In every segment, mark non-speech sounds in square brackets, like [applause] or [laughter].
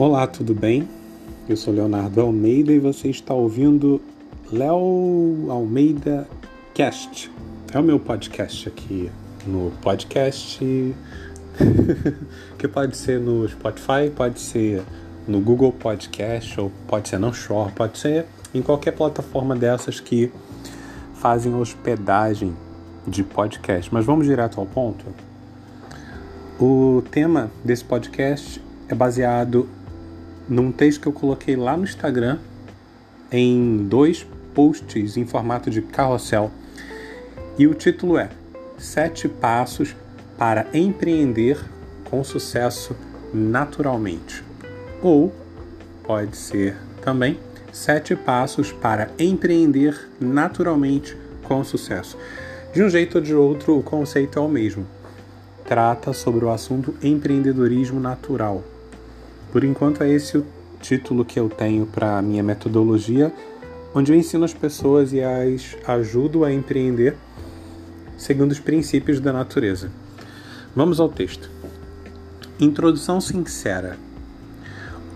Olá, tudo bem? Eu sou Leonardo Almeida e você está ouvindo Léo Almeida Cast. É o meu podcast aqui no podcast, [laughs] que pode ser no Spotify, pode ser no Google Podcast, ou pode ser no Shore, pode ser em qualquer plataforma dessas que fazem hospedagem de podcast. Mas vamos direto ao ponto. O tema desse podcast é baseado num texto que eu coloquei lá no Instagram em dois posts em formato de carrossel. E o título é Sete Passos para Empreender com Sucesso Naturalmente. Ou pode ser também Sete Passos para Empreender Naturalmente com Sucesso. De um jeito ou de outro, o conceito é o mesmo. Trata sobre o assunto empreendedorismo natural por enquanto, é esse o título que eu tenho para a minha metodologia, onde eu ensino as pessoas e as ajudo a empreender segundo os princípios da natureza. Vamos ao texto. Introdução sincera.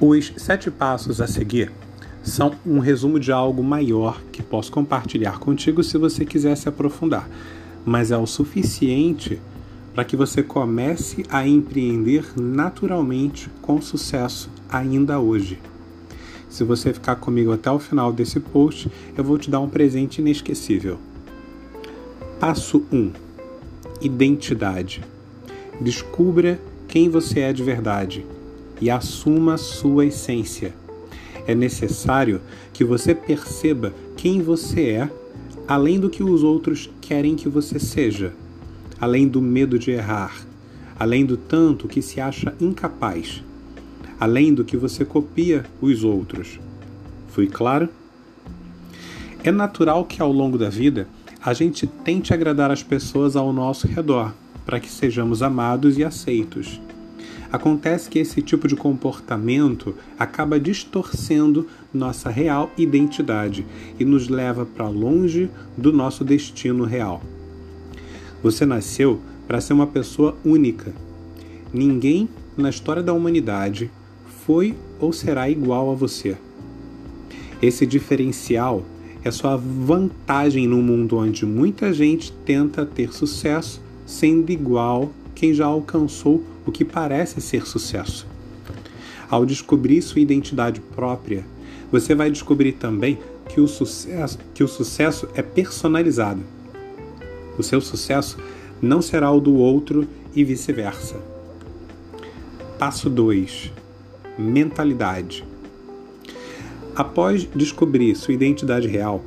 Os sete passos a seguir são um resumo de algo maior que posso compartilhar contigo se você quiser se aprofundar, mas é o suficiente para que você comece a empreender naturalmente com sucesso ainda hoje. Se você ficar comigo até o final desse post, eu vou te dar um presente inesquecível. Passo 1: Identidade. Descubra quem você é de verdade e assuma sua essência. É necessário que você perceba quem você é, além do que os outros querem que você seja além do medo de errar, além do tanto que se acha incapaz, além do que você copia os outros. Fui claro? É natural que ao longo da vida a gente tente agradar as pessoas ao nosso redor, para que sejamos amados e aceitos. Acontece que esse tipo de comportamento acaba distorcendo nossa real identidade e nos leva para longe do nosso destino real. Você nasceu para ser uma pessoa única. Ninguém na história da humanidade foi ou será igual a você. Esse diferencial é sua vantagem no mundo onde muita gente tenta ter sucesso sendo igual quem já alcançou o que parece ser sucesso. Ao descobrir sua identidade própria, você vai descobrir também que o sucesso, que o sucesso é personalizado. O seu sucesso não será o do outro e vice-versa. Passo 2: Mentalidade. Após descobrir sua identidade real,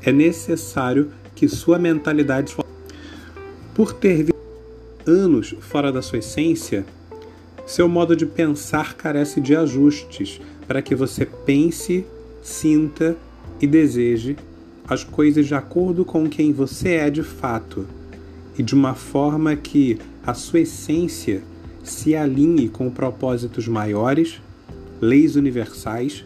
é necessário que sua mentalidade. Por ter anos fora da sua essência, seu modo de pensar carece de ajustes para que você pense, sinta e deseje as coisas de acordo com quem você é de fato e de uma forma que a sua essência se alinhe com propósitos maiores, leis universais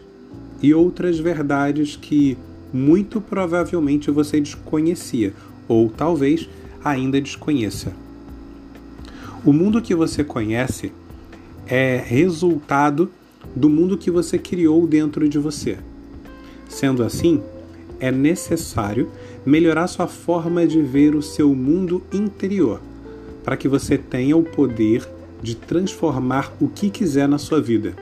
e outras verdades que muito provavelmente você desconhecia ou talvez ainda desconheça. O mundo que você conhece é resultado do mundo que você criou dentro de você. Sendo assim, é necessário melhorar sua forma de ver o seu mundo interior, para que você tenha o poder de transformar o que quiser na sua vida.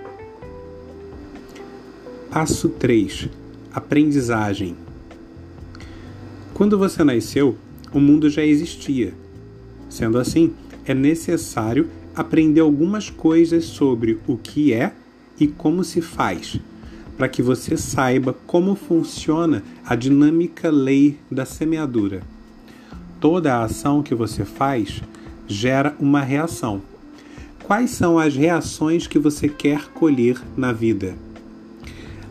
Passo 3: Aprendizagem. Quando você nasceu, o mundo já existia. Sendo assim, é necessário aprender algumas coisas sobre o que é e como se faz para que você saiba como funciona a dinâmica lei da semeadura. Toda a ação que você faz gera uma reação. Quais são as reações que você quer colher na vida?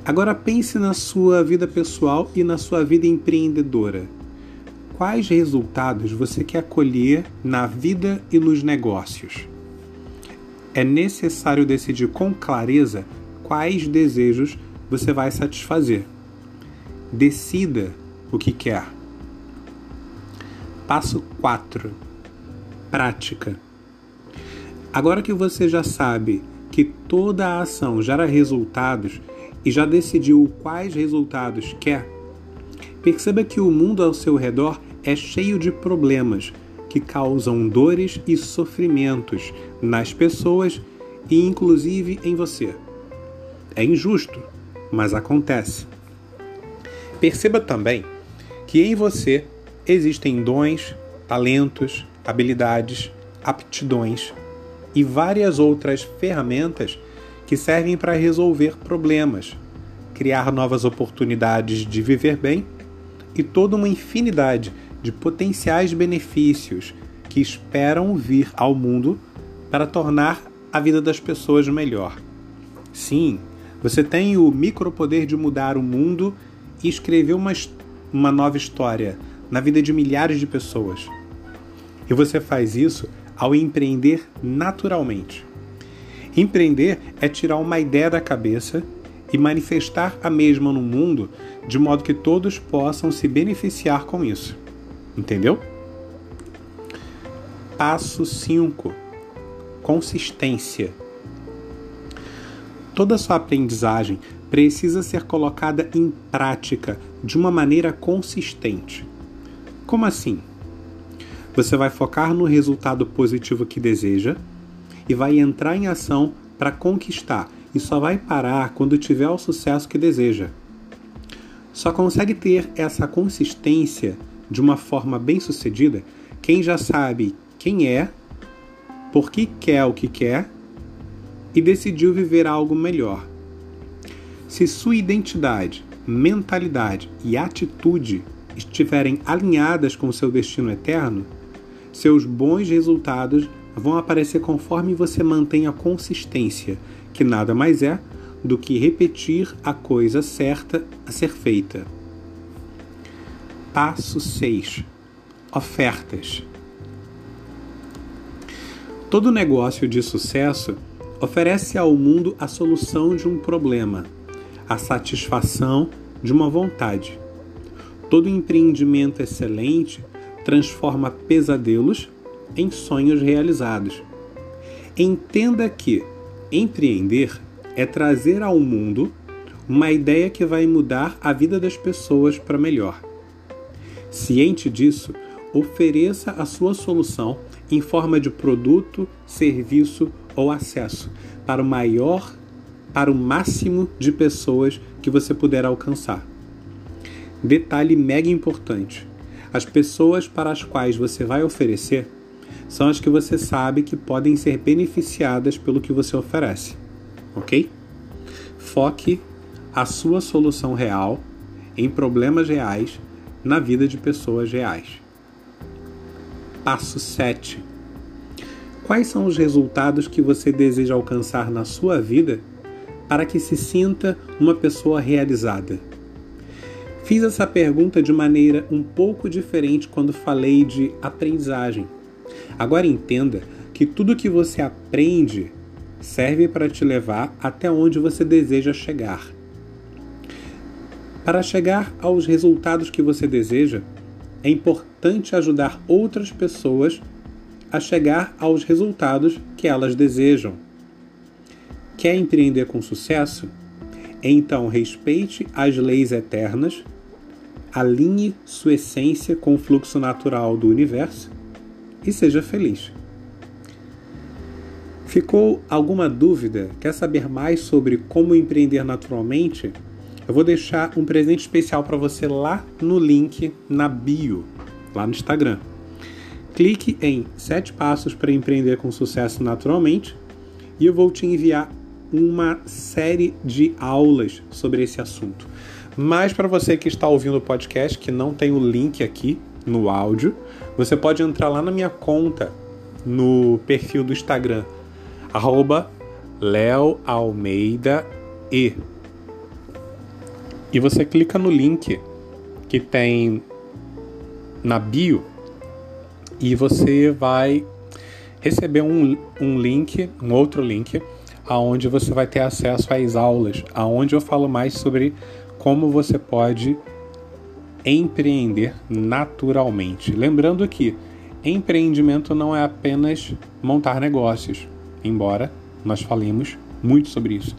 Agora pense na sua vida pessoal e na sua vida empreendedora. Quais resultados você quer colher na vida e nos negócios? É necessário decidir com clareza quais desejos você vai satisfazer. Decida o que quer. Passo 4. Prática. Agora que você já sabe que toda a ação gera resultados e já decidiu quais resultados quer, perceba que o mundo ao seu redor é cheio de problemas que causam dores e sofrimentos nas pessoas e inclusive em você. É injusto, mas acontece. Perceba também que em você existem dons, talentos, habilidades, aptidões e várias outras ferramentas que servem para resolver problemas, criar novas oportunidades de viver bem e toda uma infinidade de potenciais benefícios que esperam vir ao mundo para tornar a vida das pessoas melhor. Sim, você tem o micropoder de mudar o mundo e escrever uma, uma nova história na vida de milhares de pessoas. E você faz isso ao empreender naturalmente. Empreender é tirar uma ideia da cabeça e manifestar a mesma no mundo de modo que todos possam se beneficiar com isso. Entendeu? Passo 5: Consistência. Toda sua aprendizagem precisa ser colocada em prática de uma maneira consistente. Como assim? Você vai focar no resultado positivo que deseja e vai entrar em ação para conquistar e só vai parar quando tiver o sucesso que deseja. Só consegue ter essa consistência de uma forma bem sucedida quem já sabe quem é, por que quer o que quer e decidiu viver algo melhor. Se sua identidade, mentalidade e atitude estiverem alinhadas com seu destino eterno, seus bons resultados vão aparecer conforme você mantém a consistência, que nada mais é do que repetir a coisa certa a ser feita. Passo 6: Ofertas. Todo negócio de sucesso oferece ao mundo a solução de um problema, a satisfação de uma vontade. Todo empreendimento excelente transforma pesadelos em sonhos realizados. Entenda que empreender é trazer ao mundo uma ideia que vai mudar a vida das pessoas para melhor. Ciente disso, ofereça a sua solução em forma de produto, serviço ou acesso para o maior, para o máximo de pessoas que você puder alcançar. Detalhe mega importante: as pessoas para as quais você vai oferecer são as que você sabe que podem ser beneficiadas pelo que você oferece, ok? Foque a sua solução real em problemas reais na vida de pessoas reais. Passo 7. Quais são os resultados que você deseja alcançar na sua vida para que se sinta uma pessoa realizada? Fiz essa pergunta de maneira um pouco diferente quando falei de aprendizagem. Agora entenda que tudo que você aprende serve para te levar até onde você deseja chegar. Para chegar aos resultados que você deseja, é importante ajudar outras pessoas a chegar aos resultados que elas desejam. Quer empreender com sucesso? Então respeite as leis eternas alinhe sua essência com o fluxo natural do universo e seja feliz. Ficou alguma dúvida? Quer saber mais sobre como empreender naturalmente? Eu vou deixar um presente especial para você lá no link na bio, lá no Instagram. Clique em 7 passos para empreender com sucesso naturalmente e eu vou te enviar uma série de aulas sobre esse assunto. Mas para você que está ouvindo o podcast, que não tem o link aqui no áudio, você pode entrar lá na minha conta no perfil do Instagram, arroba Almeida E. E você clica no link que tem na bio e você vai receber um, um link, um outro link, aonde você vai ter acesso às aulas, aonde eu falo mais sobre como você pode empreender naturalmente. Lembrando que empreendimento não é apenas montar negócios, embora nós falemos muito sobre isso.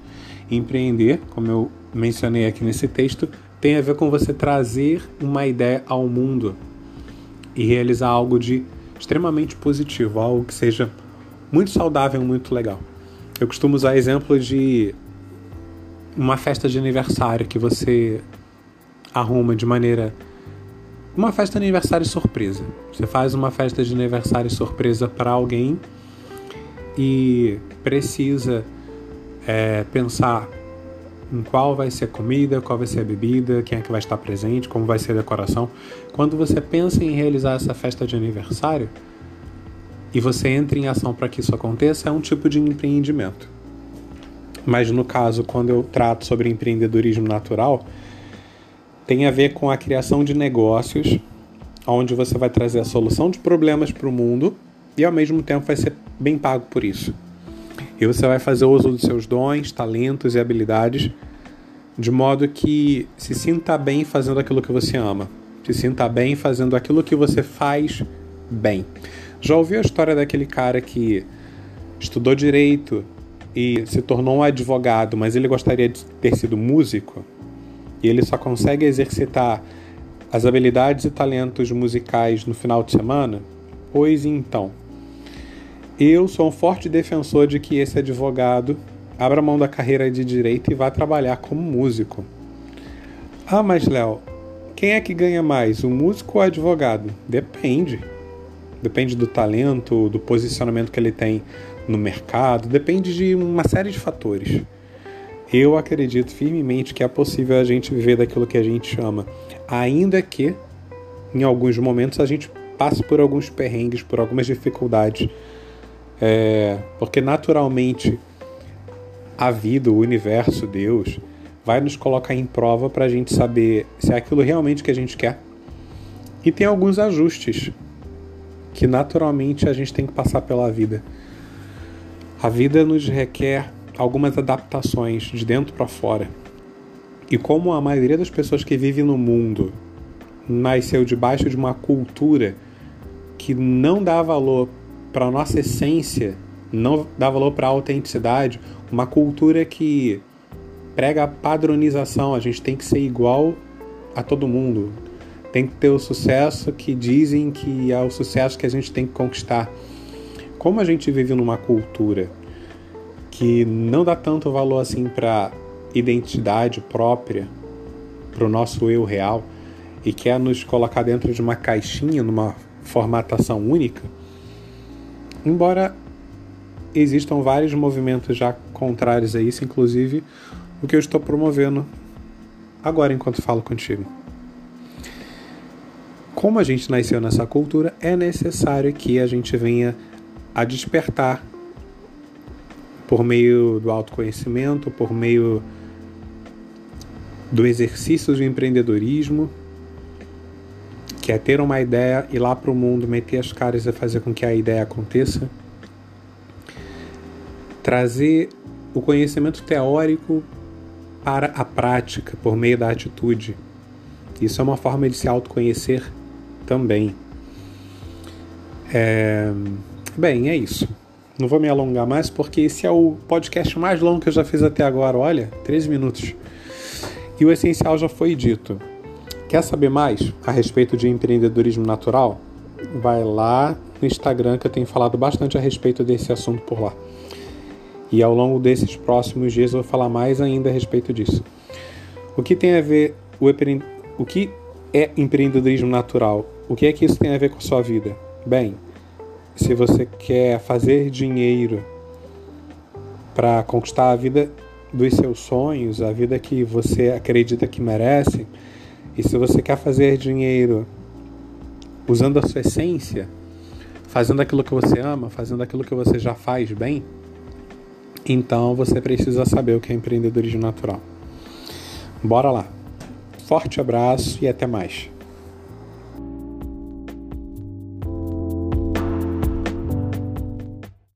Empreender, como eu mencionei aqui nesse texto, tem a ver com você trazer uma ideia ao mundo e realizar algo de extremamente positivo, algo que seja muito saudável, muito legal. Eu costumo usar exemplo de uma festa de aniversário que você arruma de maneira uma festa de aniversário surpresa. Você faz uma festa de aniversário surpresa para alguém e precisa é, pensar em qual vai ser a comida, qual vai ser a bebida, quem é que vai estar presente, como vai ser a decoração. Quando você pensa em realizar essa festa de aniversário e você entra em ação para que isso aconteça, é um tipo de empreendimento. Mas no caso, quando eu trato sobre empreendedorismo natural, tem a ver com a criação de negócios onde você vai trazer a solução de problemas para o mundo e ao mesmo tempo vai ser bem pago por isso. E você vai fazer uso dos seus dons, talentos e habilidades de modo que se sinta bem fazendo aquilo que você ama, se sinta bem fazendo aquilo que você faz bem. Já ouviu a história daquele cara que estudou direito e se tornou um advogado, mas ele gostaria de ter sido músico? E ele só consegue exercitar as habilidades e talentos musicais no final de semana? Pois então, eu sou um forte defensor de que esse advogado abra mão da carreira de direito e vá trabalhar como músico. Ah, mas Léo, quem é que ganha mais, o músico ou o advogado? Depende. Depende do talento, do posicionamento que ele tem no mercado, depende de uma série de fatores. Eu acredito firmemente que é possível a gente viver daquilo que a gente ama, ainda que em alguns momentos a gente passe por alguns perrengues, por algumas dificuldades é, porque naturalmente a vida, o universo, Deus, vai nos colocar em prova para a gente saber se é aquilo realmente que a gente quer. E tem alguns ajustes que naturalmente a gente tem que passar pela vida. A vida nos requer algumas adaptações de dentro para fora. E como a maioria das pessoas que vivem no mundo nasceu debaixo de uma cultura que não dá valor para nossa essência, não dá valor para a autenticidade, uma cultura que prega a padronização, a gente tem que ser igual a todo mundo. Tem que ter o sucesso que dizem que é o sucesso que a gente tem que conquistar. Como a gente vive numa cultura que não dá tanto valor assim para identidade própria, para o nosso eu real, e quer nos colocar dentro de uma caixinha, numa formatação única, Embora existam vários movimentos já contrários a isso, inclusive o que eu estou promovendo agora enquanto falo contigo. Como a gente nasceu nessa cultura, é necessário que a gente venha a despertar por meio do autoconhecimento, por meio do exercício de empreendedorismo, que é ter uma ideia, ir lá para o mundo, meter as caras e fazer com que a ideia aconteça. Trazer o conhecimento teórico para a prática por meio da atitude. Isso é uma forma de se autoconhecer também. É... Bem, é isso. Não vou me alongar mais porque esse é o podcast mais longo que eu já fiz até agora. Olha, 13 minutos. E o essencial já foi dito. Quer saber mais a respeito de empreendedorismo natural? Vai lá no Instagram que eu tenho falado bastante a respeito desse assunto por lá. E ao longo desses próximos dias eu vou falar mais ainda a respeito disso. O que tem a ver o, o que é empreendedorismo natural? O que é que isso tem a ver com a sua vida? Bem, se você quer fazer dinheiro para conquistar a vida dos seus sonhos, a vida que você acredita que merece, e se você quer fazer dinheiro usando a sua essência, fazendo aquilo que você ama, fazendo aquilo que você já faz bem, então você precisa saber o que é empreendedorismo natural. Bora lá. Forte abraço e até mais.